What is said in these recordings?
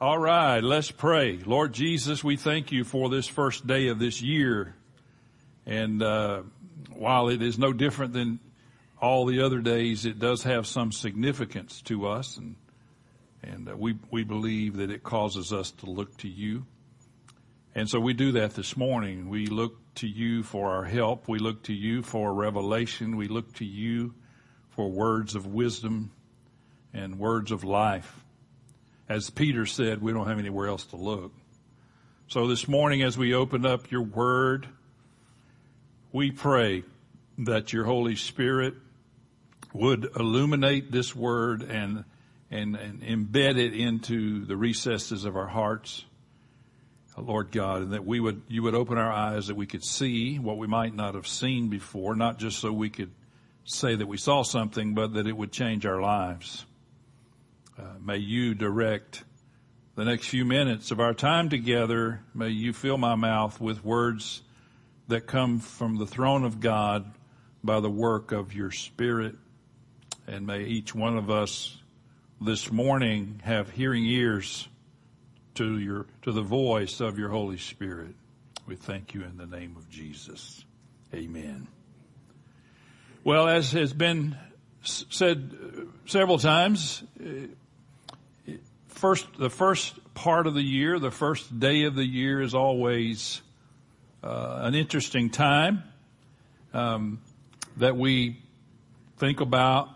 All right, let's pray. Lord Jesus, we thank you for this first day of this year. And uh, while it is no different than all the other days, it does have some significance to us, and and uh, we we believe that it causes us to look to you. And so we do that this morning. We look to you for our help. We look to you for revelation. We look to you for words of wisdom and words of life. As Peter said, we don't have anywhere else to look. So this morning, as we open up your word, we pray that your Holy Spirit would illuminate this word and, and, and embed it into the recesses of our hearts. Lord God, and that we would, you would open our eyes that we could see what we might not have seen before, not just so we could say that we saw something, but that it would change our lives. Uh, may you direct the next few minutes of our time together. May you fill my mouth with words that come from the throne of God by the work of your spirit. And may each one of us this morning have hearing ears to your, to the voice of your Holy Spirit. We thank you in the name of Jesus. Amen. Well, as has been said several times, first, the first part of the year, the first day of the year is always uh, an interesting time um, that we think about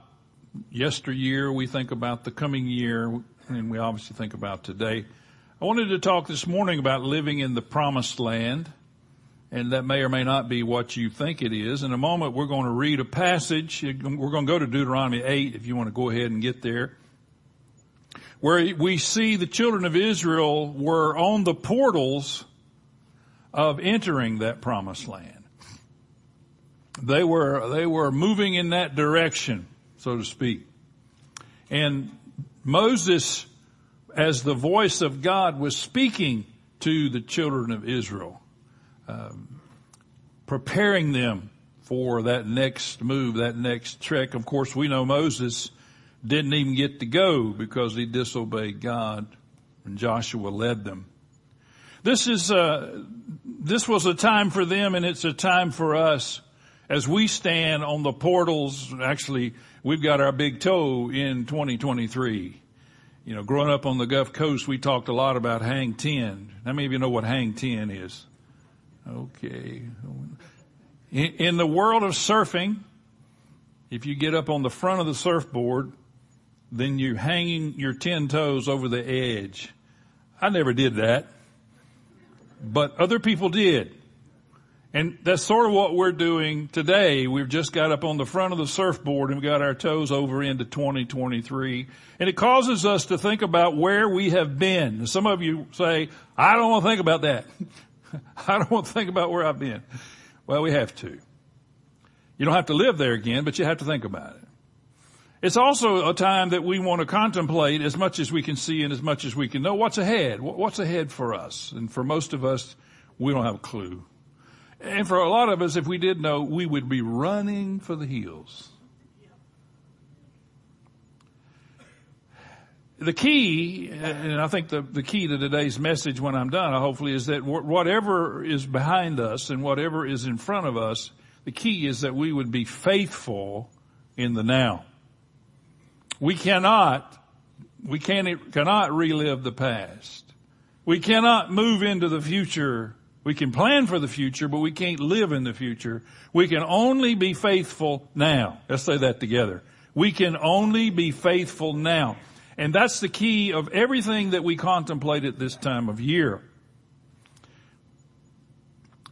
yesteryear, we think about the coming year, and we obviously think about today. I wanted to talk this morning about living in the promised land, and that may or may not be what you think it is. In a moment, we're going to read a passage. We're going to go to Deuteronomy 8 if you want to go ahead and get there where we see the children of Israel were on the portals of entering that promised land. They were, they were moving in that direction, so to speak. And Moses, as the voice of God, was speaking to the children of Israel, um, preparing them for that next move, that next trek. Of course, we know Moses didn't even get to go because he disobeyed God and Joshua led them. This is, uh, this was a time for them and it's a time for us as we stand on the portals. Actually, we've got our big toe in 2023. You know, growing up on the Gulf Coast, we talked a lot about hang 10. How many of you know what hang 10 is? Okay. In the world of surfing, if you get up on the front of the surfboard then you're hanging your 10 toes over the edge. I never did that, but other people did. And that's sort of what we're doing today. We've just got up on the front of the surfboard and we got our toes over into 2023. And it causes us to think about where we have been. Some of you say, I don't want to think about that. I don't want to think about where I've been. Well, we have to. You don't have to live there again, but you have to think about it. It's also a time that we want to contemplate as much as we can see and as much as we can know what's ahead. What's ahead for us? And for most of us, we don't have a clue. And for a lot of us, if we did know, we would be running for the hills. The key, and I think the, the key to today's message when I'm done, hopefully, is that whatever is behind us and whatever is in front of us, the key is that we would be faithful in the now. We cannot, we can, cannot relive the past. We cannot move into the future. We can plan for the future, but we can't live in the future. We can only be faithful now. Let's say that together. We can only be faithful now. And that's the key of everything that we contemplate at this time of year.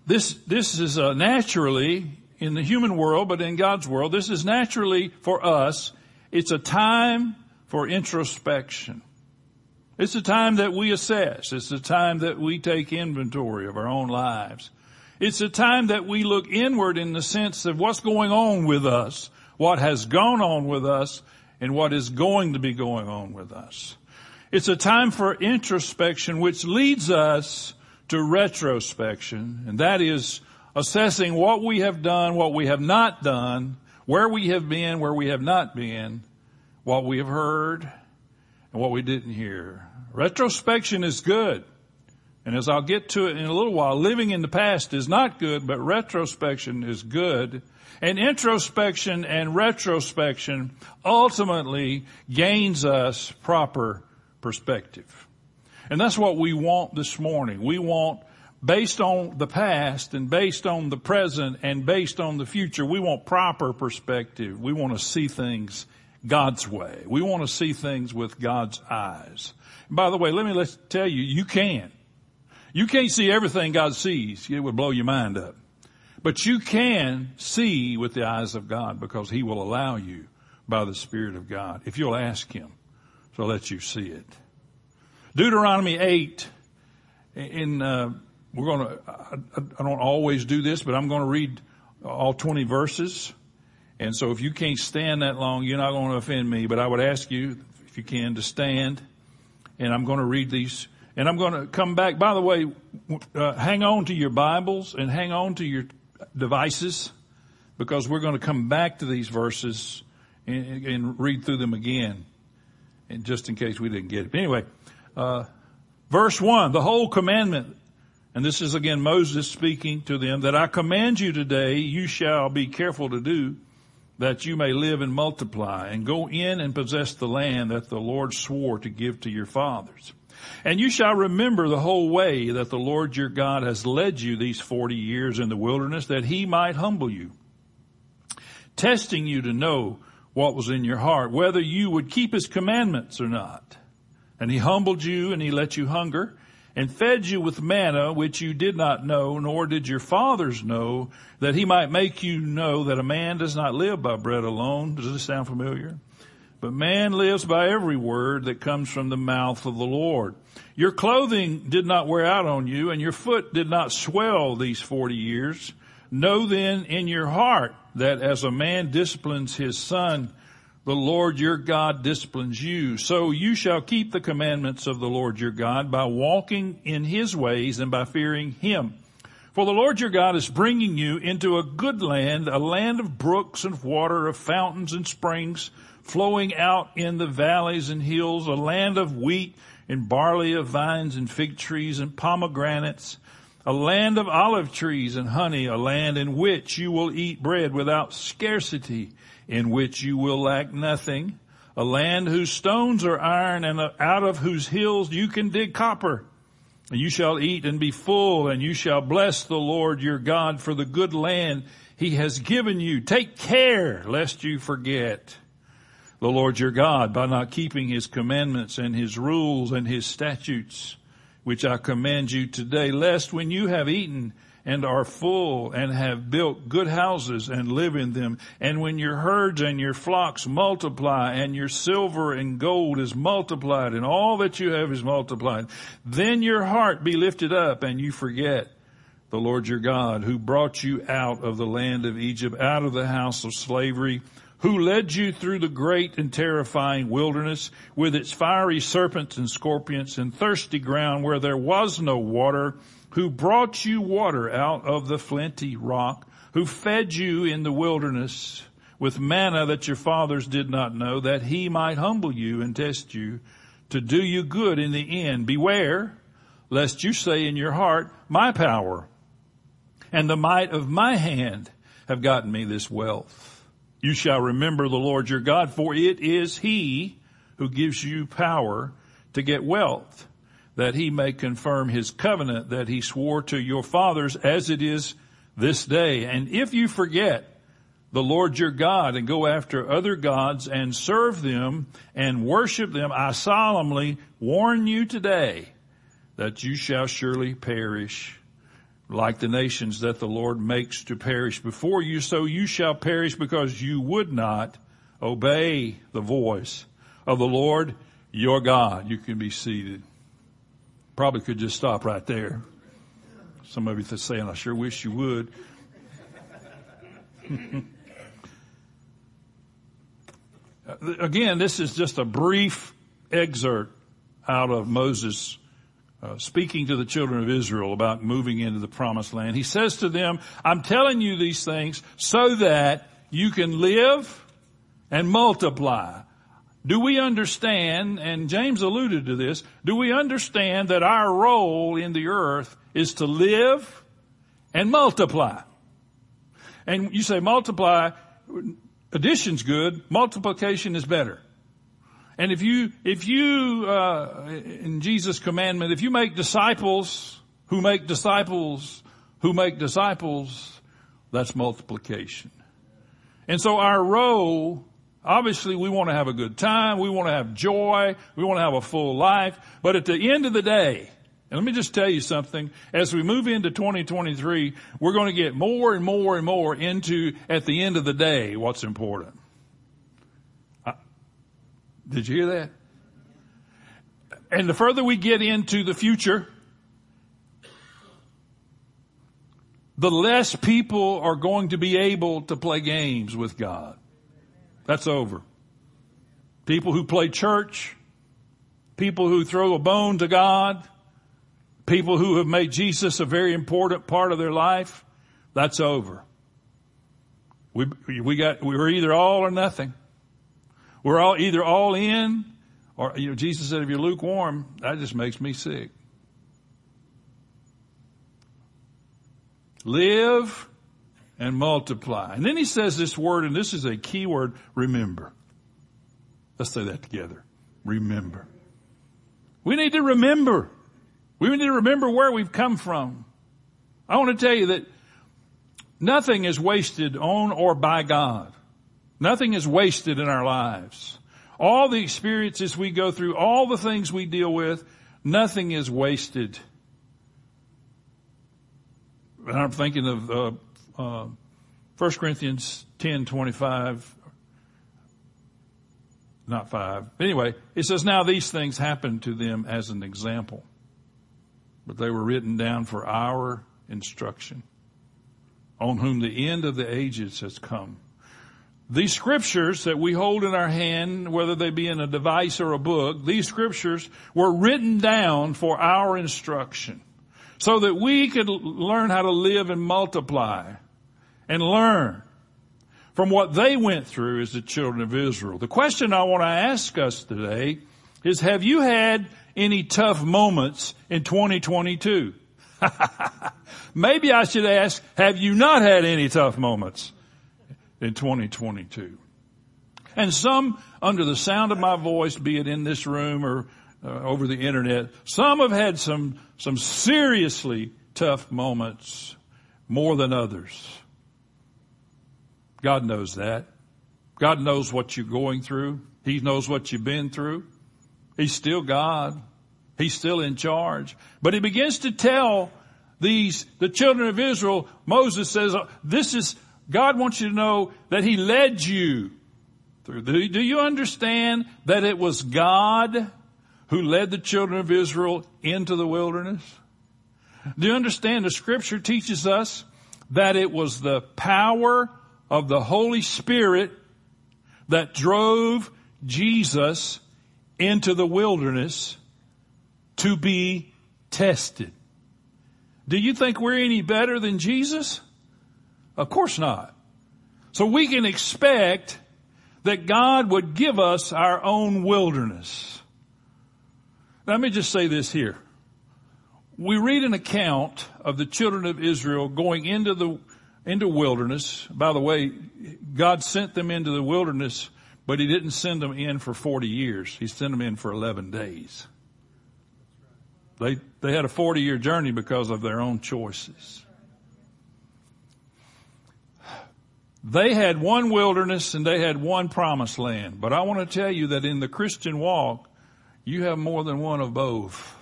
This, this is uh, naturally in the human world, but in God's world, this is naturally for us it's a time for introspection. It's a time that we assess. It's a time that we take inventory of our own lives. It's a time that we look inward in the sense of what's going on with us, what has gone on with us, and what is going to be going on with us. It's a time for introspection which leads us to retrospection, and that is assessing what we have done, what we have not done, where we have been, where we have not been, what we have heard, and what we didn't hear. Retrospection is good. And as I'll get to it in a little while, living in the past is not good, but retrospection is good. And introspection and retrospection ultimately gains us proper perspective. And that's what we want this morning. We want, based on the past and based on the present and based on the future, we want proper perspective. We want to see things God's way. We want to see things with God's eyes. And by the way, let me let's tell you, you can. You can't see everything God sees. It would blow your mind up. But you can see with the eyes of God because He will allow you by the Spirit of God if you'll ask Him to let you see it. Deuteronomy 8 in, uh, we're going to, I, don't always do this, but I'm going to read all 20 verses. And so if you can't stand that long, you're not going to offend me, but I would ask you, if you can, to stand. And I'm going to read these. And I'm going to come back. By the way, uh, hang on to your Bibles and hang on to your devices because we're going to come back to these verses and, and read through them again. And just in case we didn't get it. But anyway, uh, verse one, the whole commandment and this is again Moses speaking to them that I command you today, you shall be careful to do that you may live and multiply and go in and possess the land that the Lord swore to give to your fathers. And you shall remember the whole way that the Lord your God has led you these 40 years in the wilderness that he might humble you, testing you to know what was in your heart, whether you would keep his commandments or not. And he humbled you and he let you hunger and fed you with manna which you did not know, nor did your fathers know, that he might make you know that a man does not live by bread alone. Does this sound familiar? But man lives by every word that comes from the mouth of the Lord. Your clothing did not wear out on you, and your foot did not swell these forty years. Know then in your heart that as a man disciplines his son, the Lord your God disciplines you. So you shall keep the commandments of the Lord your God by walking in his ways and by fearing him. For the Lord your God is bringing you into a good land, a land of brooks and water, of fountains and springs, flowing out in the valleys and hills, a land of wheat and barley, of vines and fig trees and pomegranates, a land of olive trees and honey, a land in which you will eat bread without scarcity in which you will lack nothing, a land whose stones are iron and out of whose hills you can dig copper. And you shall eat and be full and you shall bless the Lord your God for the good land he has given you. Take care lest you forget the Lord your God by not keeping his commandments and his rules and his statutes, which I command you today, lest when you have eaten and are full and have built good houses and live in them. And when your herds and your flocks multiply and your silver and gold is multiplied and all that you have is multiplied, then your heart be lifted up and you forget the Lord your God who brought you out of the land of Egypt, out of the house of slavery, who led you through the great and terrifying wilderness with its fiery serpents and scorpions and thirsty ground where there was no water who brought you water out of the flinty rock, who fed you in the wilderness with manna that your fathers did not know, that he might humble you and test you to do you good in the end. Beware lest you say in your heart, my power and the might of my hand have gotten me this wealth. You shall remember the Lord your God, for it is he who gives you power to get wealth that he may confirm his covenant that he swore to your fathers as it is this day. And if you forget the Lord your God and go after other gods and serve them and worship them, I solemnly warn you today that you shall surely perish like the nations that the Lord makes to perish before you. So you shall perish because you would not obey the voice of the Lord your God. You can be seated. Probably could just stop right there. Some of you are saying, I sure wish you would. Again, this is just a brief excerpt out of Moses uh, speaking to the children of Israel about moving into the promised land. He says to them, I'm telling you these things so that you can live and multiply. Do we understand, and James alluded to this, do we understand that our role in the earth is to live and multiply? And you say multiply, addition's good, multiplication is better. And if you, if you, uh, in Jesus' commandment, if you make disciples who make disciples who make disciples, that's multiplication. And so our role Obviously, we want to have a good time. We want to have joy. We want to have a full life. But at the end of the day, and let me just tell you something, as we move into 2023, we're going to get more and more and more into, at the end of the day, what's important. Uh, did you hear that? And the further we get into the future, the less people are going to be able to play games with God. That's over. People who play church, people who throw a bone to God, people who have made Jesus a very important part of their life, that's over. We, we got, we were either all or nothing. We're all either all in or, you know, Jesus said, if you're lukewarm, that just makes me sick. Live and multiply. And then he says this word, and this is a key word, remember. Let's say that together. Remember. We need to remember. We need to remember where we've come from. I want to tell you that nothing is wasted on or by God. Nothing is wasted in our lives. All the experiences we go through, all the things we deal with, nothing is wasted. And I'm thinking of uh, uh, 1 Corinthians 10, 25, not 5. Anyway, it says, now these things happened to them as an example, but they were written down for our instruction, on whom the end of the ages has come. These scriptures that we hold in our hand, whether they be in a device or a book, these scriptures were written down for our instruction so that we could learn how to live and multiply and learn from what they went through as the children of Israel. The question I want to ask us today is have you had any tough moments in 2022? Maybe I should ask, have you not had any tough moments in 2022? And some under the sound of my voice, be it in this room or uh, over the internet, some have had some, some seriously tough moments more than others. God knows that. God knows what you're going through. He knows what you've been through. He's still God. He's still in charge. But he begins to tell these, the children of Israel, Moses says, uh, this is, God wants you to know that he led you through. Do you understand that it was God who led the children of Israel into the wilderness? Do you understand the scripture teaches us that it was the power of the Holy Spirit that drove Jesus into the wilderness to be tested. Do you think we're any better than Jesus? Of course not. So we can expect that God would give us our own wilderness. Let me just say this here. We read an account of the children of Israel going into the into wilderness. By the way, God sent them into the wilderness, but he didn't send them in for 40 years. He sent them in for 11 days. They, they had a 40 year journey because of their own choices. They had one wilderness and they had one promised land. But I want to tell you that in the Christian walk, you have more than one of both.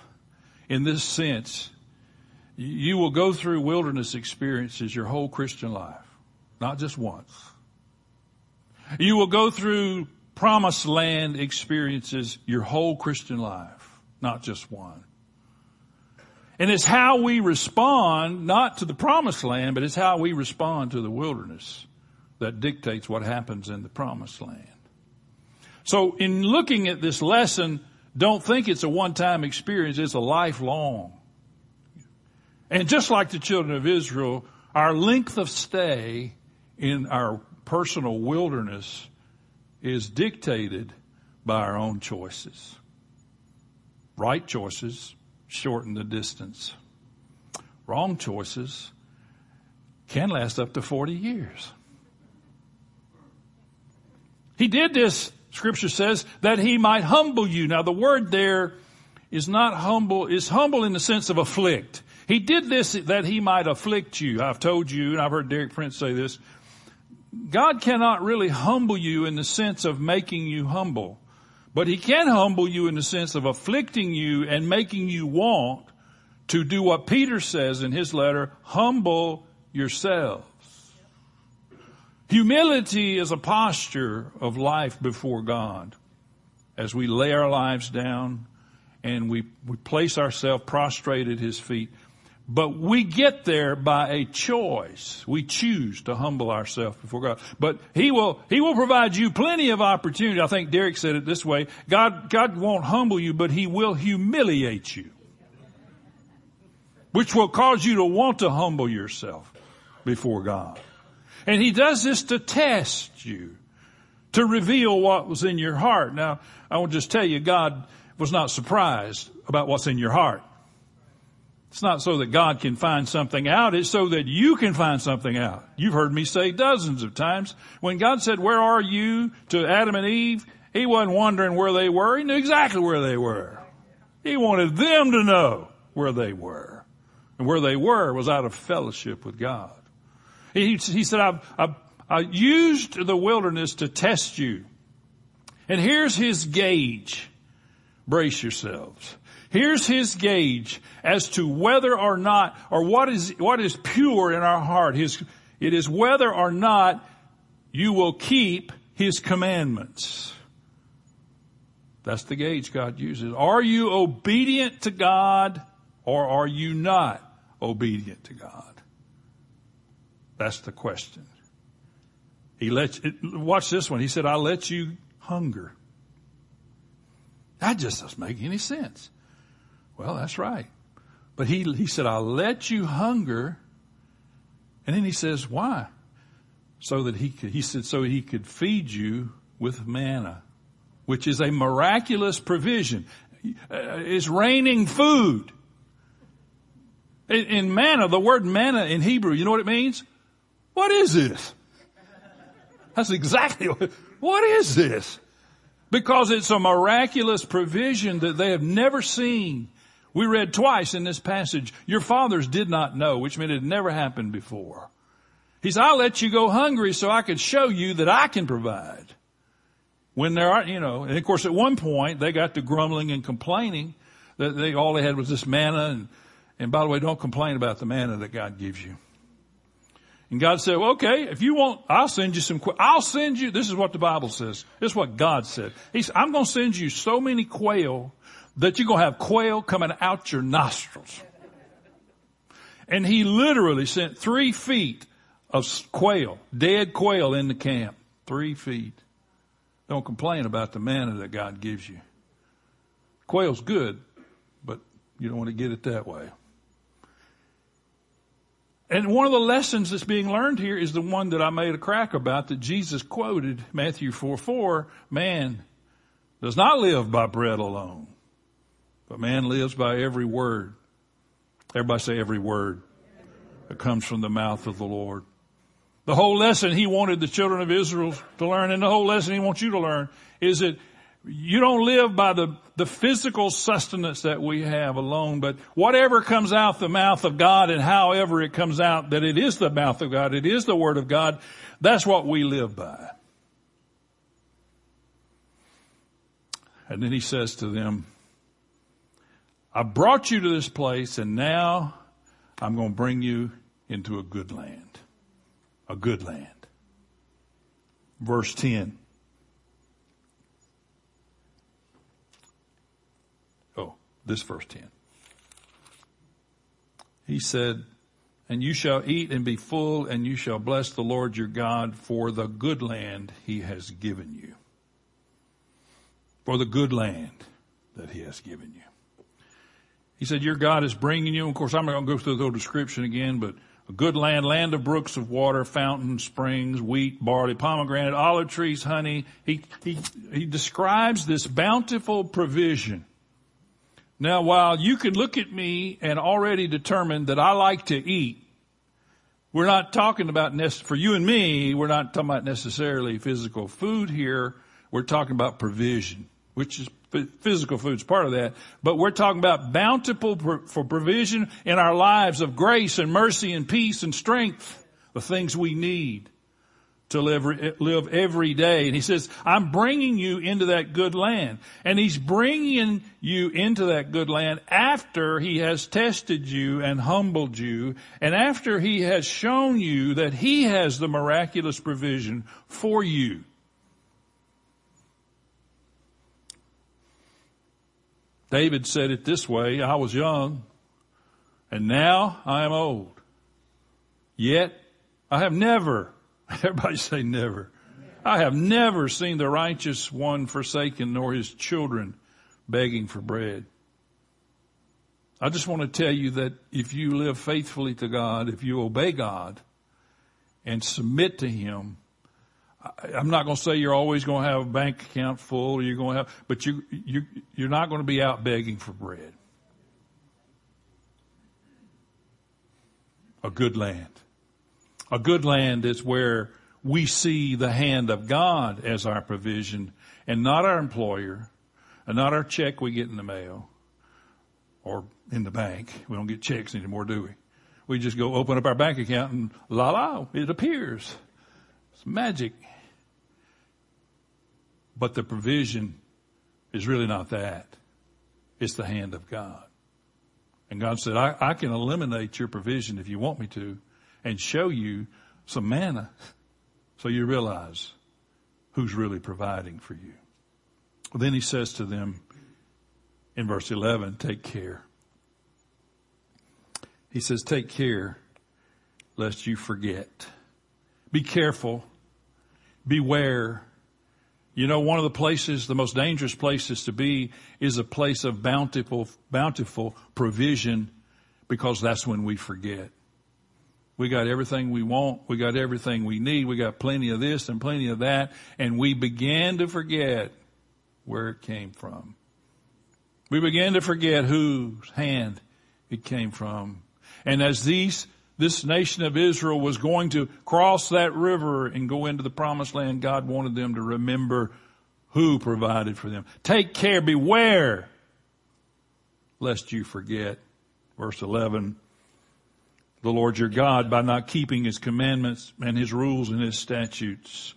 In this sense, you will go through wilderness experiences your whole Christian life, not just once. You will go through promised land experiences your whole Christian life, not just one. And it's how we respond, not to the promised land, but it's how we respond to the wilderness that dictates what happens in the promised land. So in looking at this lesson, don't think it's a one-time experience, it's a lifelong and just like the children of Israel, our length of stay in our personal wilderness is dictated by our own choices. Right choices shorten the distance. Wrong choices can last up to 40 years. He did this, scripture says, that he might humble you. Now the word there is not humble, is humble in the sense of afflict. He did this that he might afflict you. I've told you, and I've heard Derek Prince say this, God cannot really humble you in the sense of making you humble, but he can humble you in the sense of afflicting you and making you want to do what Peter says in his letter, humble yourselves. Humility is a posture of life before God as we lay our lives down and we, we place ourselves prostrate at His feet. But we get there by a choice. We choose to humble ourselves before God. But He will, He will provide you plenty of opportunity. I think Derek said it this way. God, God won't humble you, but He will humiliate you. Which will cause you to want to humble yourself before God. And He does this to test you, to reveal what was in your heart. Now, I will just tell you, God was not surprised about what's in your heart. It's not so that God can find something out. It's so that you can find something out. You've heard me say dozens of times. When God said, where are you to Adam and Eve? He wasn't wondering where they were. He knew exactly where they were. He wanted them to know where they were. And where they were was out of fellowship with God. He, he said, I've, I've, I used the wilderness to test you. And here's his gauge. Brace yourselves. Here's his gauge as to whether or not, or what is, what is pure in our heart. His, it is whether or not you will keep his commandments. That's the gauge God uses. Are you obedient to God or are you not obedient to God? That's the question. He lets, watch this one. He said, I let you hunger. That just doesn't make any sense. Well, that's right. But he, he said, I'll let you hunger. And then he says, why? So that he could, he said, so he could feed you with manna, which is a miraculous provision. Uh, it's raining food. In, in manna, the word manna in Hebrew, you know what it means? What is this? That's exactly what, what is this? Because it's a miraculous provision that they have never seen. We read twice in this passage, your fathers did not know, which meant it had never happened before. He said, I'll let you go hungry so I can show you that I can provide. When there are, you know, and of course at one point they got to grumbling and complaining that they, all they had was this manna and, and by the way, don't complain about the manna that God gives you. And God said, well, okay, if you want, I'll send you some, I'll send you, this is what the Bible says. This is what God said. He said, I'm going to send you so many quail that you're going to have quail coming out your nostrils. And he literally sent three feet of quail, dead quail in the camp. Three feet. Don't complain about the manna that God gives you. Quail's good, but you don't want to get it that way. And one of the lessons that's being learned here is the one that I made a crack about that Jesus quoted, Matthew 4 4, man does not live by bread alone, but man lives by every word. Everybody say every word that comes from the mouth of the Lord. The whole lesson he wanted the children of Israel to learn and the whole lesson he wants you to learn is that you don't live by the, the physical sustenance that we have alone, but whatever comes out the mouth of God and however it comes out, that it is the mouth of God, it is the word of God, that's what we live by. And then he says to them, I brought you to this place and now I'm going to bring you into a good land. A good land. Verse 10. Oh, this verse 10. He said, and you shall eat and be full and you shall bless the Lord your God for the good land he has given you. For the good land that he has given you. He said, your God is bringing you. Of course, I'm not going to go through the whole description again, but A good land, land of brooks of water, fountains, springs, wheat, barley, pomegranate, olive trees, honey. He, he, he describes this bountiful provision. Now while you can look at me and already determine that I like to eat, we're not talking about, for you and me, we're not talking about necessarily physical food here. We're talking about provision, which is physical food's part of that, but we're talking about bountiful for provision in our lives of grace and mercy and peace and strength, the things we need to live, live every day. And he says, I'm bringing you into that good land. And he's bringing you into that good land after he has tested you and humbled you and after he has shown you that he has the miraculous provision for you. David said it this way, I was young and now I am old. Yet I have never, everybody say never. I have never seen the righteous one forsaken nor his children begging for bread. I just want to tell you that if you live faithfully to God, if you obey God and submit to Him, I'm not going to say you're always going to have a bank account full. You're going to have, but you you you're not going to be out begging for bread. A good land, a good land is where we see the hand of God as our provision, and not our employer, and not our check we get in the mail or in the bank. We don't get checks anymore, do we? We just go open up our bank account and la la, it appears. It's magic. But the provision is really not that. It's the hand of God. And God said, I, I can eliminate your provision if you want me to and show you some manna so you realize who's really providing for you. Well, then he says to them in verse 11, take care. He says, take care lest you forget. Be careful. Beware you know, one of the places, the most dangerous places to be is a place of bountiful, bountiful provision because that's when we forget. We got everything we want. We got everything we need. We got plenty of this and plenty of that. And we began to forget where it came from. We began to forget whose hand it came from. And as these this nation of Israel was going to cross that river and go into the promised land, God wanted them to remember who provided for them. Take care, beware, lest you forget. Verse 11, the Lord your God by not keeping his commandments and his rules and his statutes.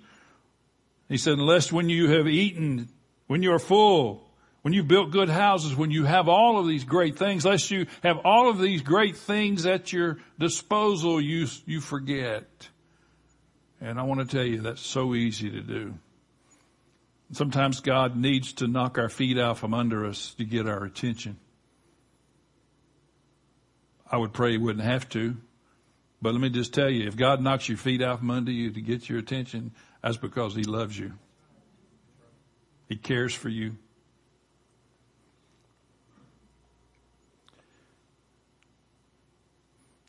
He said, unless when you have eaten, when you are full, when you built good houses, when you have all of these great things, lest you have all of these great things at your disposal, you, you forget. And I want to tell you that's so easy to do. Sometimes God needs to knock our feet out from under us to get our attention. I would pray he wouldn't have to, but let me just tell you, if God knocks your feet out from under you to get your attention, that's because he loves you. He cares for you.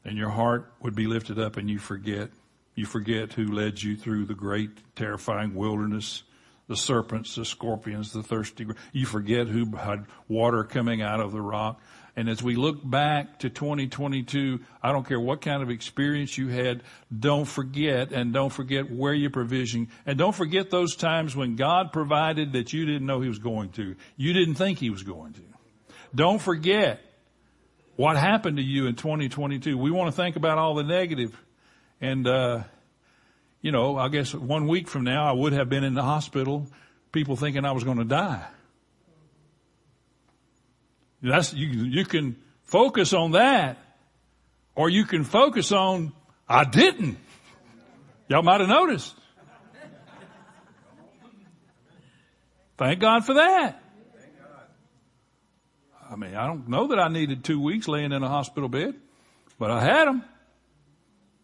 And your heart would be lifted up and you forget. You forget who led you through the great terrifying wilderness, the serpents, the scorpions, the thirsty. You forget who had water coming out of the rock. And as we look back to 2022, I don't care what kind of experience you had, don't forget and don't forget where your provision and don't forget those times when God provided that you didn't know he was going to. You didn't think he was going to. Don't forget what happened to you in 2022. We want to think about all the negative. And, uh, you know, I guess one week from now I would have been in the hospital, people thinking I was going to die. That's, you, you can focus on that, or you can focus on, I didn't. Y'all might have noticed. Thank God for that. I mean, I don't know that I needed two weeks laying in a hospital bed, but I had them.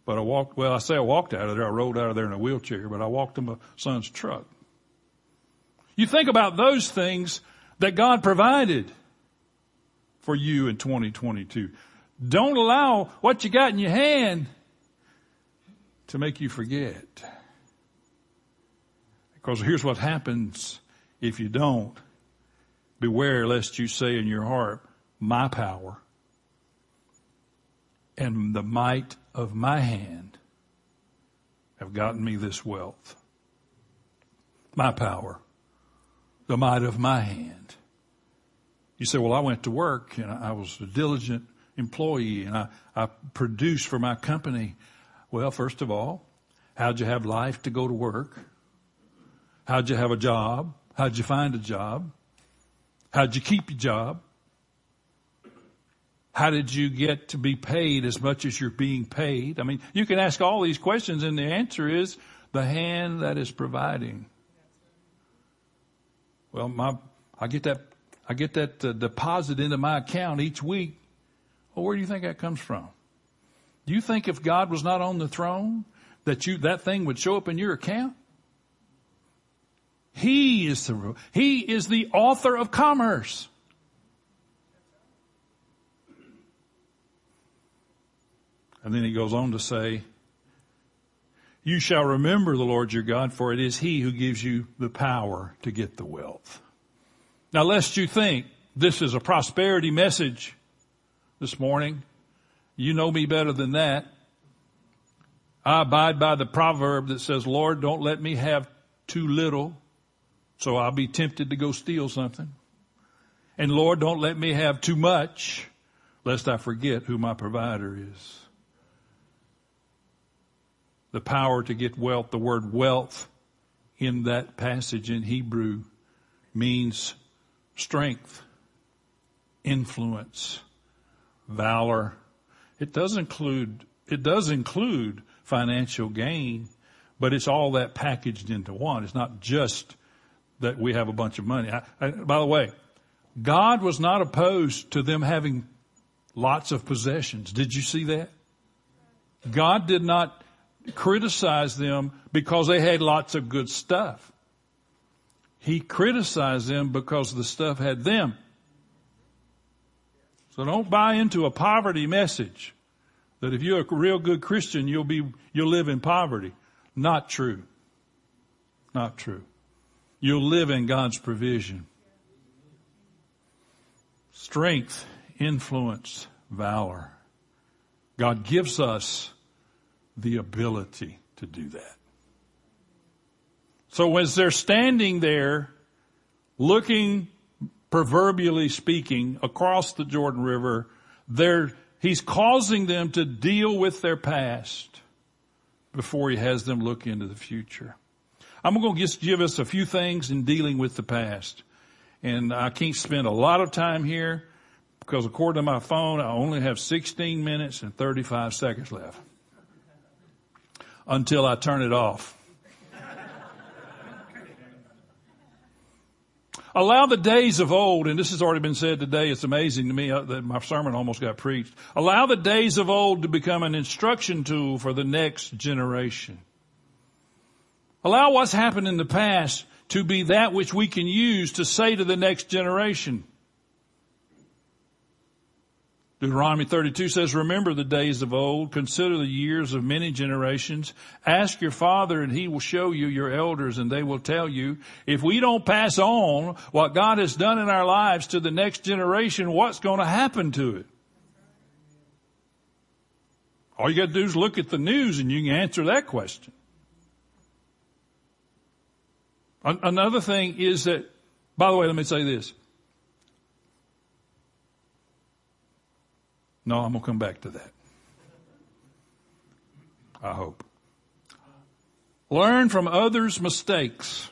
But I walked, well, I say I walked out of there. I rolled out of there in a wheelchair, but I walked to my son's truck. You think about those things that God provided for you in 2022. Don't allow what you got in your hand to make you forget. Because here's what happens if you don't. Beware lest you say in your heart, my power and the might of my hand have gotten me this wealth. My power, the might of my hand. You say, well, I went to work and I was a diligent employee and I, I produced for my company. Well, first of all, how'd you have life to go to work? How'd you have a job? How'd you find a job? How'd you keep your job? How did you get to be paid as much as you're being paid? I mean, you can ask all these questions and the answer is the hand that is providing. Well, my, I get that, I get that uh, deposit into my account each week. Well, where do you think that comes from? Do you think if God was not on the throne that you, that thing would show up in your account? He is the, he is the author of commerce. And then he goes on to say, you shall remember the Lord your God, for it is he who gives you the power to get the wealth. Now lest you think this is a prosperity message this morning, you know me better than that. I abide by the proverb that says, Lord, don't let me have too little, so I'll be tempted to go steal something. And Lord, don't let me have too much, lest I forget who my provider is the power to get wealth. The word wealth in that passage in Hebrew means strength, influence, valor. It does include, it does include financial gain, but it's all that packaged into one. It's not just that we have a bunch of money. I, I, by the way, God was not opposed to them having lots of possessions. Did you see that? God did not criticize them because they had lots of good stuff. He criticized them because the stuff had them. So don't buy into a poverty message that if you're a real good Christian, you'll be, you'll live in poverty. Not true. Not true. You'll live in God's provision. Strength, influence, valor. God gives us the ability to do that. So as they're standing there looking, proverbially speaking, across the Jordan River, they're, he's causing them to deal with their past before he has them look into the future. I'm going to just give us a few things in dealing with the past. And I can't spend a lot of time here because according to my phone, I only have 16 minutes and 35 seconds left until I turn it off. Allow the days of old, and this has already been said today, it's amazing to me that my sermon almost got preached. Allow the days of old to become an instruction tool for the next generation. Allow what's happened in the past to be that which we can use to say to the next generation, Deuteronomy 32 says, remember the days of old, consider the years of many generations. Ask your father and he will show you your elders and they will tell you. If we don't pass on what God has done in our lives to the next generation, what's going to happen to it? All you got to do is look at the news and you can answer that question. Another thing is that, by the way, let me say this. No, I'm going to come back to that. I hope. Learn from others' mistakes.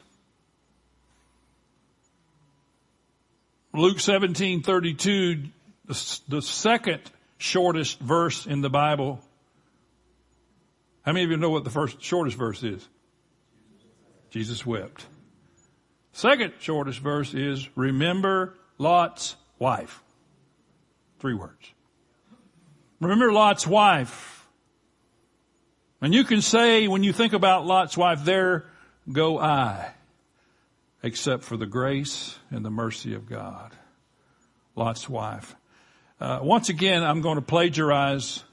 Luke 17:32, the, the second shortest verse in the Bible. How many of you know what the first shortest verse is? Jesus wept. Second shortest verse is remember Lot's wife. Three words. Remember Lot's wife. And you can say when you think about Lot's wife, there go I, except for the grace and the mercy of God. Lot's wife. Uh, once again, I'm going to plagiarize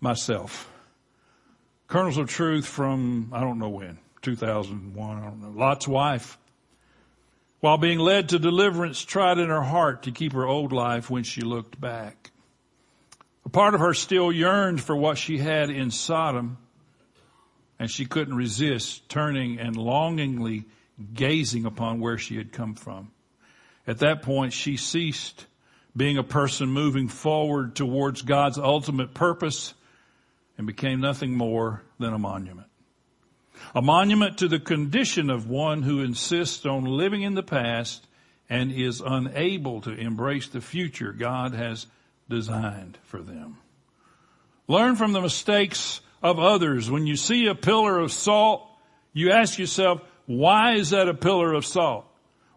myself. Kernels of Truth from, I don't know when, 2001, I don't know. Lot's wife. While being led to deliverance, tried in her heart to keep her old life when she looked back. A part of her still yearned for what she had in Sodom, and she couldn't resist turning and longingly gazing upon where she had come from. At that point, she ceased being a person moving forward towards God's ultimate purpose and became nothing more than a monument. A monument to the condition of one who insists on living in the past and is unable to embrace the future God has designed for them. Learn from the mistakes of others. When you see a pillar of salt, you ask yourself, why is that a pillar of salt?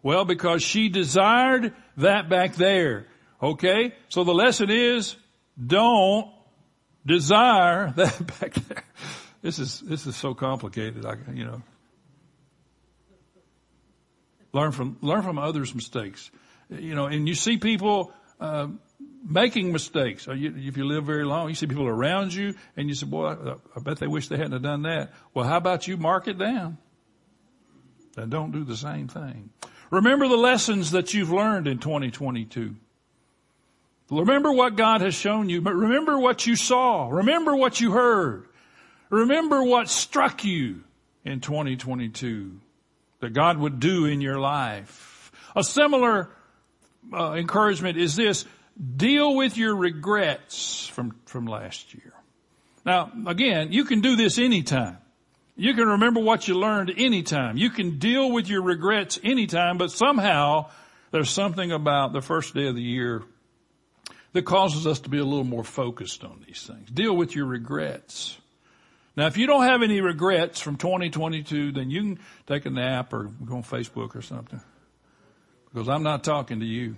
Well, because she desired that back there. Okay? So the lesson is, don't desire that back there. This is, this is so complicated. I, you know. Learn from, learn from others' mistakes. You know, and you see people, uh, making mistakes. if you live very long, you see people around you and you say, boy, I bet they wish they hadn't have done that. Well, how about you mark it down? And don't do the same thing. Remember the lessons that you've learned in 2022. Remember what God has shown you, but remember what you saw. Remember what you heard. Remember what struck you in 2022 that God would do in your life. A similar uh, encouragement is this, deal with your regrets from, from last year. Now, again, you can do this anytime. You can remember what you learned anytime. You can deal with your regrets anytime, but somehow there's something about the first day of the year that causes us to be a little more focused on these things. Deal with your regrets. Now, if you don't have any regrets from 2022, then you can take a nap or go on Facebook or something. Because I'm not talking to you.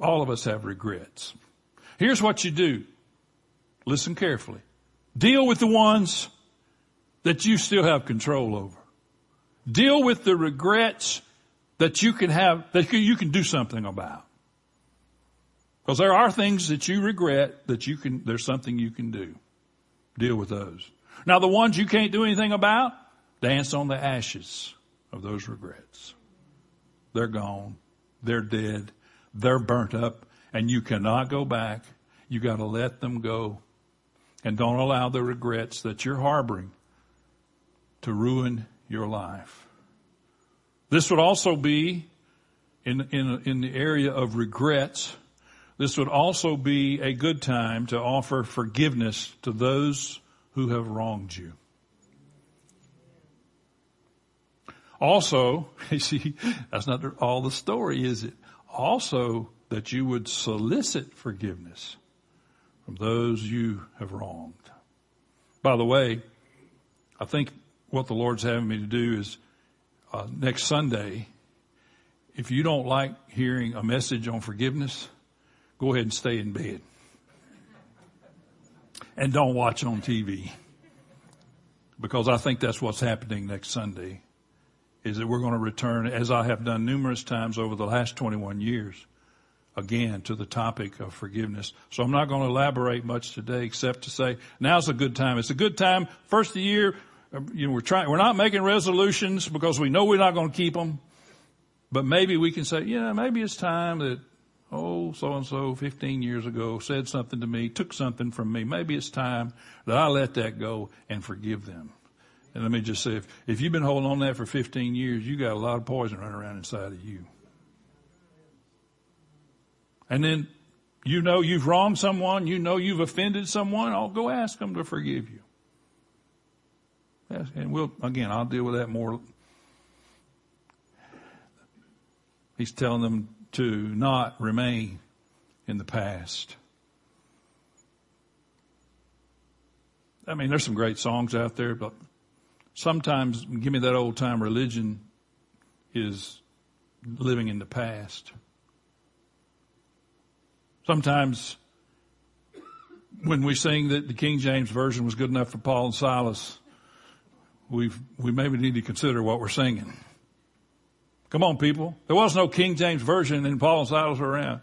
All of us have regrets. Here's what you do. Listen carefully. Deal with the ones that you still have control over. Deal with the regrets that you can have, that you can do something about. Because there are things that you regret that you can, there's something you can do. Deal with those. Now the ones you can't do anything about, dance on the ashes of those regrets. They're gone. They're dead. They're burnt up and you cannot go back. You gotta let them go and don't allow the regrets that you're harboring to ruin your life. This would also be in, in, in the area of regrets. This would also be a good time to offer forgiveness to those who have wronged you. Also, you see, that's not all the story, is it? Also, that you would solicit forgiveness from those you have wronged. By the way, I think what the Lord's having me to do is uh, next Sunday, if you don't like hearing a message on forgiveness, go ahead and stay in bed. And don't watch on TV. Because I think that's what's happening next Sunday is that we're going to return, as I have done numerous times over the last 21 years, again to the topic of forgiveness. So I'm not going to elaborate much today except to say now's a good time. It's a good time. First of the year, you know, we're trying, we're not making resolutions because we know we're not going to keep them. But maybe we can say, yeah, maybe it's time that, oh, so and so 15 years ago said something to me, took something from me. Maybe it's time that I let that go and forgive them. And let me just say, if, if you've been holding on that for 15 years, you got a lot of poison running around inside of you. And then you know you've wronged someone, you know you've offended someone, I'll go ask them to forgive you. And we'll, again, I'll deal with that more. He's telling them to not remain in the past. I mean, there's some great songs out there, but sometimes give me that old time religion is living in the past. Sometimes when we sing that the King James Version was good enough for Paul and Silas, we we maybe need to consider what we're singing. Come on, people. There was no King James Version and Paul and Silas were around.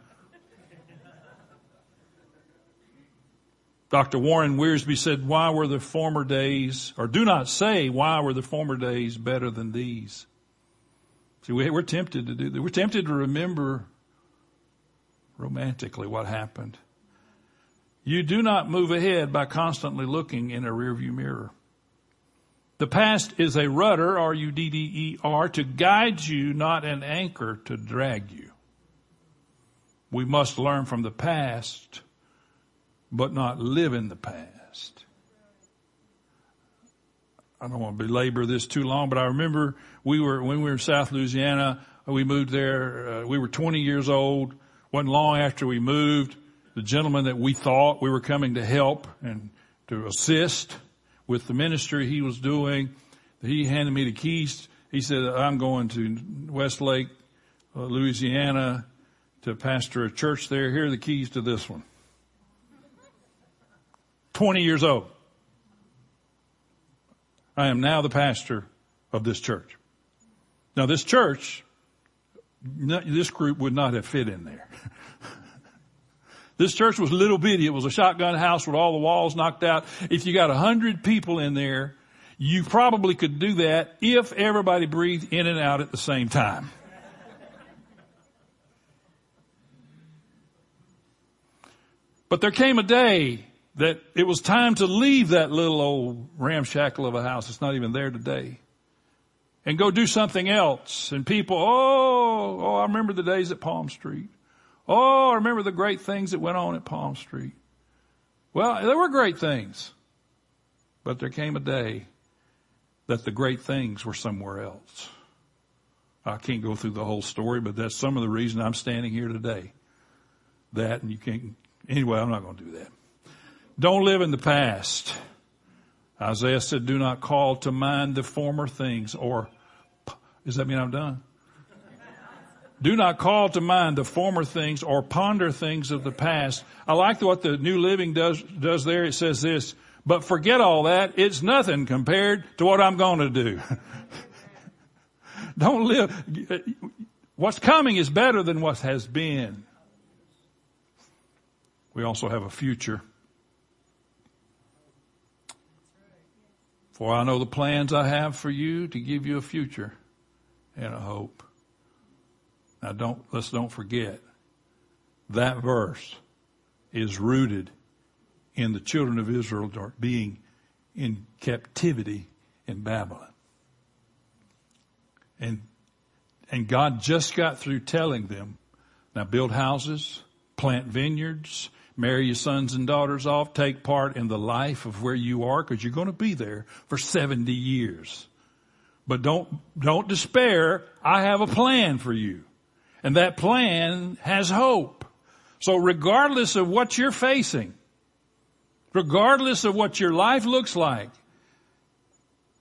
Dr. Warren Wiersbe said, why were the former days, or do not say, why were the former days better than these? See, we're tempted to do that. We're tempted to remember romantically what happened. You do not move ahead by constantly looking in a rearview mirror. The past is a rudder, R-U-D-D-E-R, to guide you, not an anchor to drag you. We must learn from the past but not live in the past. I don't want to belabor this too long, but I remember we were, when we were in South Louisiana, we moved there, uh, we were 20 years old. Wasn't long after we moved, the gentleman that we thought we were coming to help and to assist with the ministry he was doing, he handed me the keys. He said, I'm going to Westlake, uh, Louisiana to pastor a church there. Here are the keys to this one. 20 years old. I am now the pastor of this church. Now this church, this group would not have fit in there. this church was little bitty. It was a shotgun house with all the walls knocked out. If you got a hundred people in there, you probably could do that if everybody breathed in and out at the same time. But there came a day that it was time to leave that little old ramshackle of a house. It's not even there today. And go do something else. And people, oh, oh, I remember the days at Palm Street. Oh, I remember the great things that went on at Palm Street. Well, there were great things. But there came a day that the great things were somewhere else. I can't go through the whole story, but that's some of the reason I'm standing here today. That and you can't, anyway, I'm not going to do that. Don't live in the past. Isaiah said, do not call to mind the former things or, does that mean I'm done? Do not call to mind the former things or ponder things of the past. I like what the New Living does, does there. It says this, but forget all that. It's nothing compared to what I'm going to do. Don't live. What's coming is better than what has been. We also have a future. For I know the plans I have for you to give you a future and a hope. Now don't, let's don't forget that verse is rooted in the children of Israel being in captivity in Babylon. And, and God just got through telling them, now build houses, plant vineyards, marry your sons and daughters off, take part in the life of where you are because you're going to be there for 70 years. But don't, don't despair. I have a plan for you. And that plan has hope. So regardless of what you're facing, regardless of what your life looks like,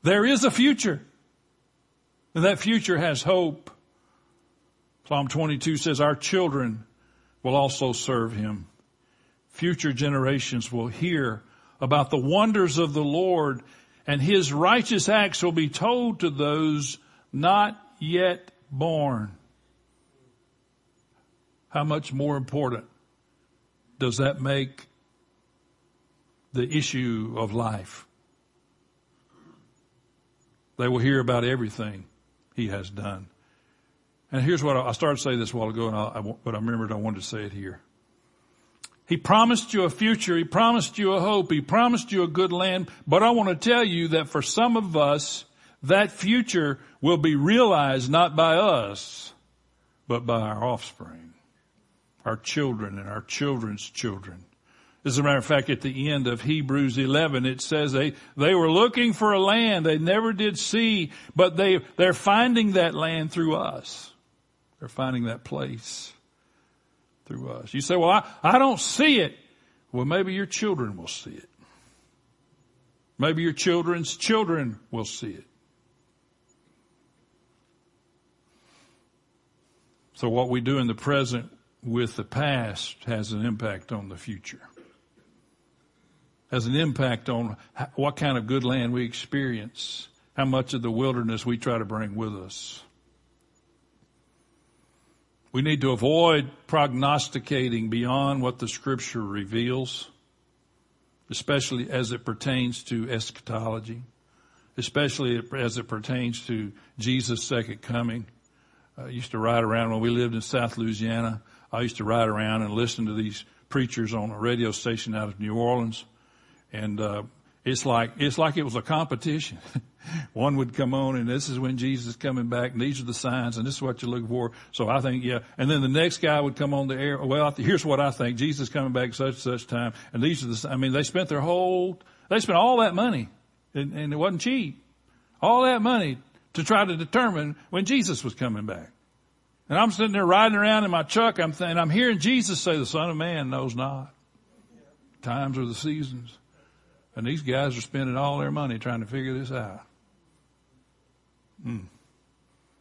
there is a future. And that future has hope. Psalm 22 says our children will also serve him future generations will hear about the wonders of the Lord and his righteous acts will be told to those not yet born. How much more important does that make the issue of life? They will hear about everything he has done. And here's what I, started to say this a while ago, and I, I, but I remembered I wanted to say it here. He promised you a future. He promised you a hope. He promised you a good land. But I want to tell you that for some of us, that future will be realized not by us, but by our offspring, our children and our children's children. As a matter of fact, at the end of Hebrews 11, it says they, they were looking for a land they never did see, but they, they're finding that land through us. They're finding that place through us. You say, well, I, I don't see it. Well, maybe your children will see it. Maybe your children's children will see it. So what we do in the present with the past has an impact on the future. Has an impact on what kind of good land we experience, how much of the wilderness we try to bring with us. We need to avoid prognosticating beyond what the scripture reveals. especially as it pertains to eschatology, especially as it pertains to Jesus' second coming. I used to ride around when we lived in South Louisiana. I used to ride around and listen to these preachers on a radio station out of New Orleans. And, uh, it's like, it's like it was a competition. One would come on and this is when Jesus is coming back and these are the signs and this is what you're looking for. So I think, yeah. And then the next guy would come on the air. Well, here's what I think. Jesus is coming back such such time. And these are the, I mean, they spent their whole, they spent all that money and, and it wasn't cheap. All that money to try to determine when Jesus was coming back. And I'm sitting there riding around in my truck. I'm thinking, I'm hearing Jesus say, the son of man knows not. Times are the seasons. And these guys are spending all their money trying to figure this out. Hmm.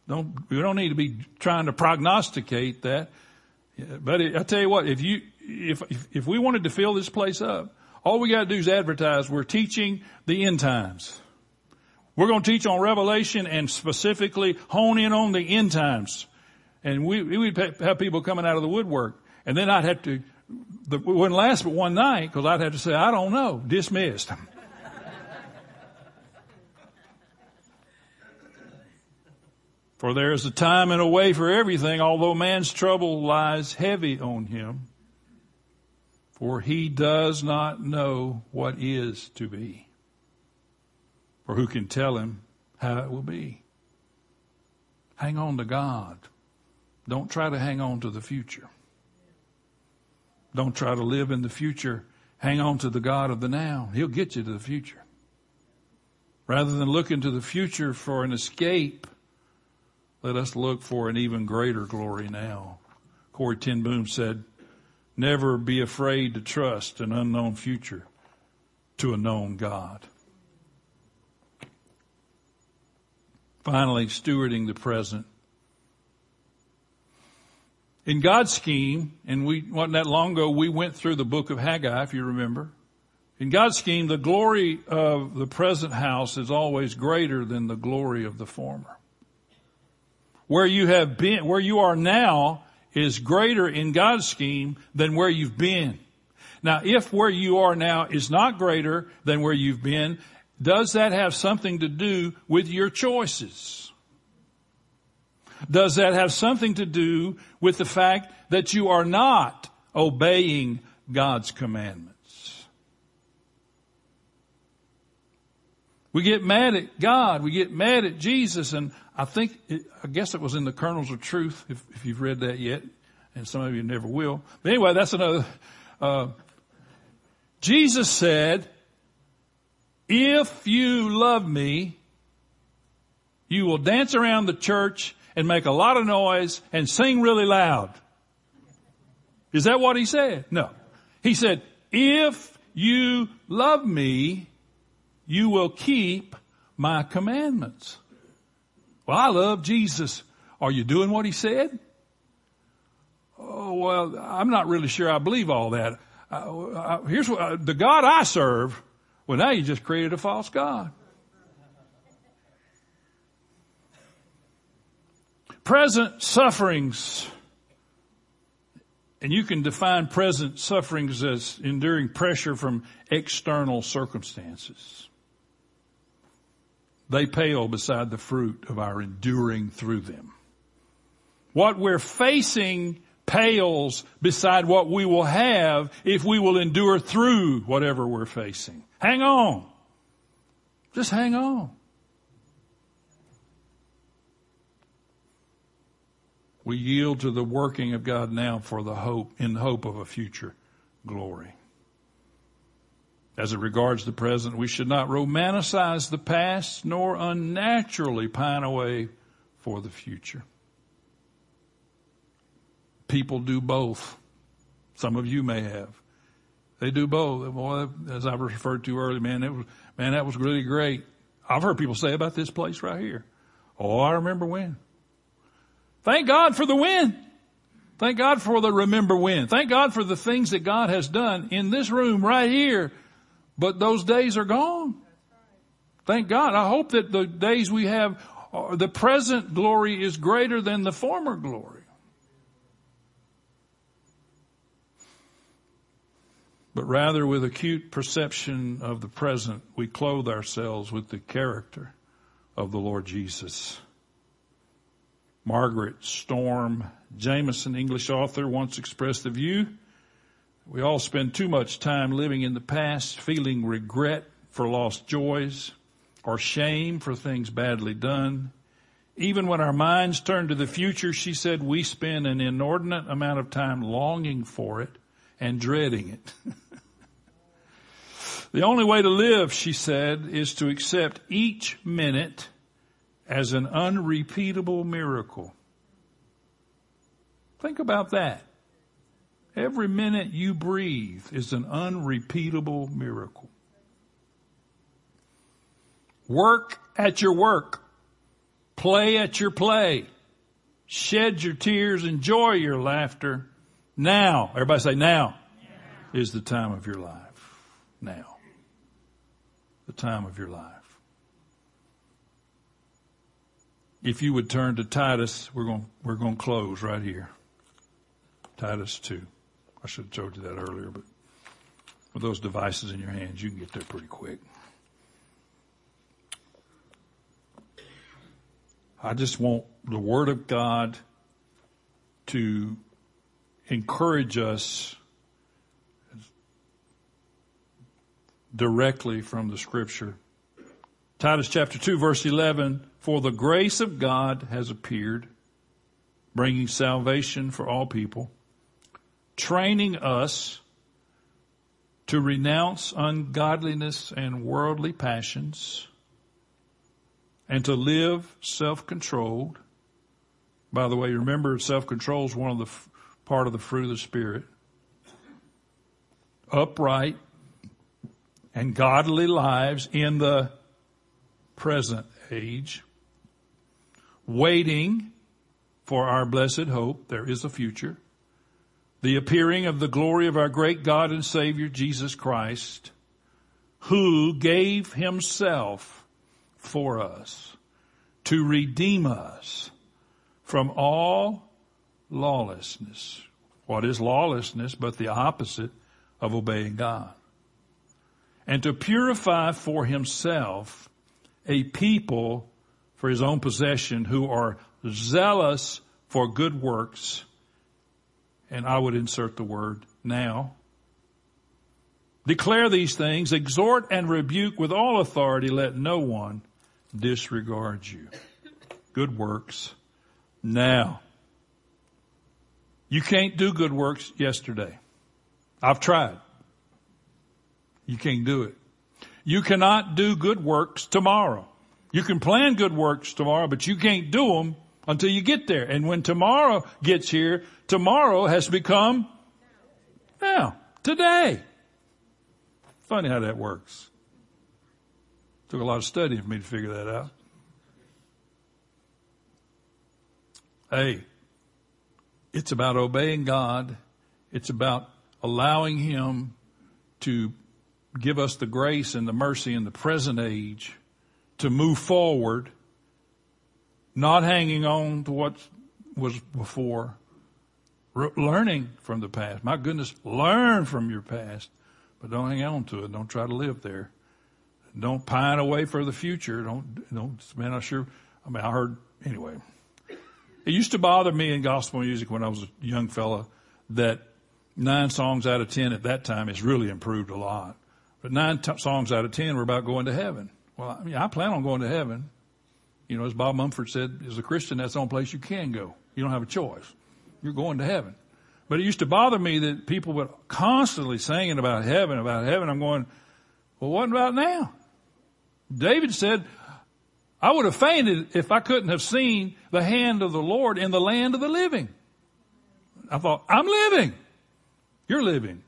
Don't, we don't need to be trying to prognosticate that. But I tell you what, if you, if, if, if we wanted to fill this place up, all we got to do is advertise. We're teaching the end times. We're going to teach on Revelation and specifically hone in on the end times. And we, we would have people coming out of the woodwork. And then I'd have to the, it wouldn't last but one night because I'd have to say, I don't know, dismissed. for there is a time and a way for everything, although man's trouble lies heavy on him. For he does not know what is to be. For who can tell him how it will be? Hang on to God. Don't try to hang on to the future. Don't try to live in the future. Hang on to the God of the now. He'll get you to the future. Rather than looking to the future for an escape, let us look for an even greater glory now. Corrie ten Boom said, never be afraid to trust an unknown future to a known God. Finally, stewarding the present in God's scheme, and we, wasn't that long ago, we went through the book of Haggai, if you remember. In God's scheme, the glory of the present house is always greater than the glory of the former. Where you have been, where you are now is greater in God's scheme than where you've been. Now, if where you are now is not greater than where you've been, does that have something to do with your choices? Does that have something to do with the fact that you are not obeying God's commandments? We get mad at God. We get mad at Jesus. And I think, it, I guess it was in the kernels of truth, if, if, you've read that yet. And some of you never will. But anyway, that's another, uh, Jesus said, if you love me, you will dance around the church and make a lot of noise and sing really loud. Is that what he said? No. He said, if you love me, you will keep my commandments. Well, I love Jesus. Are you doing what he said? Oh, well, I'm not really sure I believe all that. Uh, uh, here's what, uh, the God I serve, well now you just created a false God. Present sufferings, and you can define present sufferings as enduring pressure from external circumstances. They pale beside the fruit of our enduring through them. What we're facing pales beside what we will have if we will endure through whatever we're facing. Hang on. Just hang on. We yield to the working of God now for the hope, in hope of a future glory. As it regards the present, we should not romanticize the past nor unnaturally pine away for the future. People do both. Some of you may have. They do both. Boy, as I referred to earlier, man, it was, man, that was really great. I've heard people say about this place right here. Oh, I remember when. Thank God for the win. Thank God for the remember when. Thank God for the things that God has done in this room right here. But those days are gone. Thank God. I hope that the days we have, uh, the present glory is greater than the former glory. but rather with acute perception of the present, we clothe ourselves with the character of the Lord Jesus. Margaret Storm Jameson, English author, once expressed the view we all spend too much time living in the past, feeling regret for lost joys or shame for things badly done. Even when our minds turn to the future, she said, we spend an inordinate amount of time longing for it and dreading it. the only way to live, she said, is to accept each minute as an unrepeatable miracle. Think about that. Every minute you breathe is an unrepeatable miracle. Work at your work. Play at your play. Shed your tears. Enjoy your laughter. Now, everybody say now, is the time of your life. Now. The time of your life. If you would turn to Titus, we're going, we're going to close right here. Titus 2. I should have told you that earlier, but with those devices in your hands, you can get there pretty quick. I just want the Word of God to encourage us directly from the Scripture. Titus chapter 2 verse 11, for the grace of God has appeared, bringing salvation for all people, training us to renounce ungodliness and worldly passions, and to live self-controlled. By the way, remember self-control is one of the f- part of the fruit of the Spirit. Upright and godly lives in the present age waiting for our blessed hope. There is a future. The appearing of the glory of our great God and Savior Jesus Christ, who gave himself for us to redeem us from all lawlessness. What is lawlessness but the opposite of obeying God? And to purify for himself a people for his own possession who are zealous for good works. And I would insert the word now. Declare these things, exhort and rebuke with all authority, let no one disregard you. Good works now. You can't do good works yesterday. I've tried. You can't do it. You cannot do good works tomorrow. You can plan good works tomorrow, but you can't do them until you get there. And when tomorrow gets here, tomorrow has become now, today. Funny how that works. Took a lot of studying for me to figure that out. Hey, it's about obeying God. It's about allowing Him to give us the grace and the mercy in the present age to move forward, not hanging on to what was before, Re- learning from the past. My goodness, learn from your past, but don't hang on to it. Don't try to live there. Don't pine away for the future. Don't, don't, man, I sure, I mean, I heard, anyway. It used to bother me in gospel music when I was a young fella that nine songs out of ten at that time has really improved a lot. But nine t- songs out of ten were about going to heaven. Well, I mean, I plan on going to heaven. You know, as Bob Mumford said, as a Christian, that's the only place you can go. You don't have a choice. You're going to heaven. But it used to bother me that people were constantly singing about heaven, about heaven. I'm going, well, what about now? David said, I would have fainted if I couldn't have seen the hand of the Lord in the land of the living. I thought, I'm living. You're living.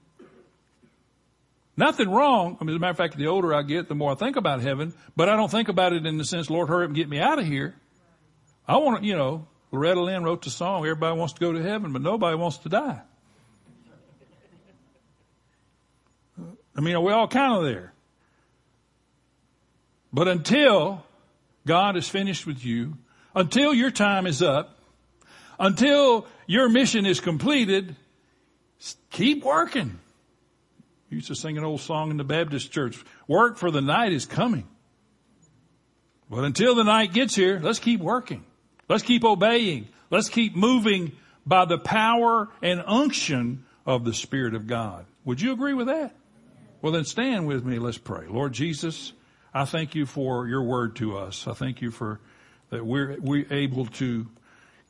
Nothing wrong. I mean, as a matter of fact, the older I get, the more I think about heaven, but I don't think about it in the sense, Lord, hurry up and get me out of here. I want to, you know, Loretta Lynn wrote the song, everybody wants to go to heaven, but nobody wants to die. I mean, are we're all kind of there. But until God is finished with you, until your time is up, until your mission is completed, keep working. You used to sing an old song in the Baptist church. Work for the night is coming. But until the night gets here, let's keep working. Let's keep obeying. Let's keep moving by the power and unction of the Spirit of God. Would you agree with that? Well then stand with me. Let's pray. Lord Jesus, I thank you for your word to us. I thank you for that we're, we're able to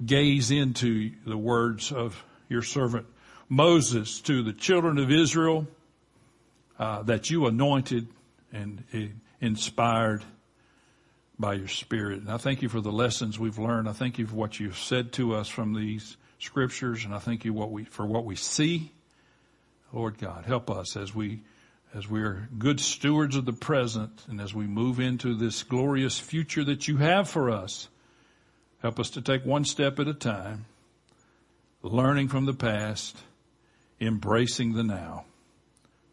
gaze into the words of your servant Moses to the children of Israel uh, that you anointed and uh, inspired by your spirit. And I thank you for the lessons we've learned. I thank you for what you've said to us from these scriptures and I thank you what we, for what we see. Lord God, help us as we, as we are good stewards of the present and as we move into this glorious future that you have for us. Help us to take one step at a time, learning from the past, embracing the now,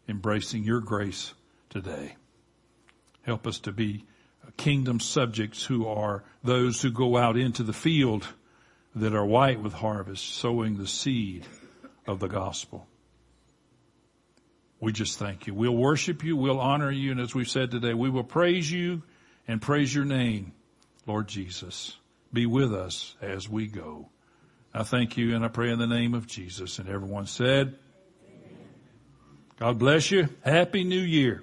embracing your grace today. Help us to be kingdom subjects who are those who go out into the field that are white with harvest, sowing the seed of the gospel. We just thank you. We'll worship you. We'll honor you. And as we've said today, we will praise you and praise your name, Lord Jesus. Be with us as we go. I thank you and I pray in the name of Jesus. And everyone said, God bless you. Happy New Year.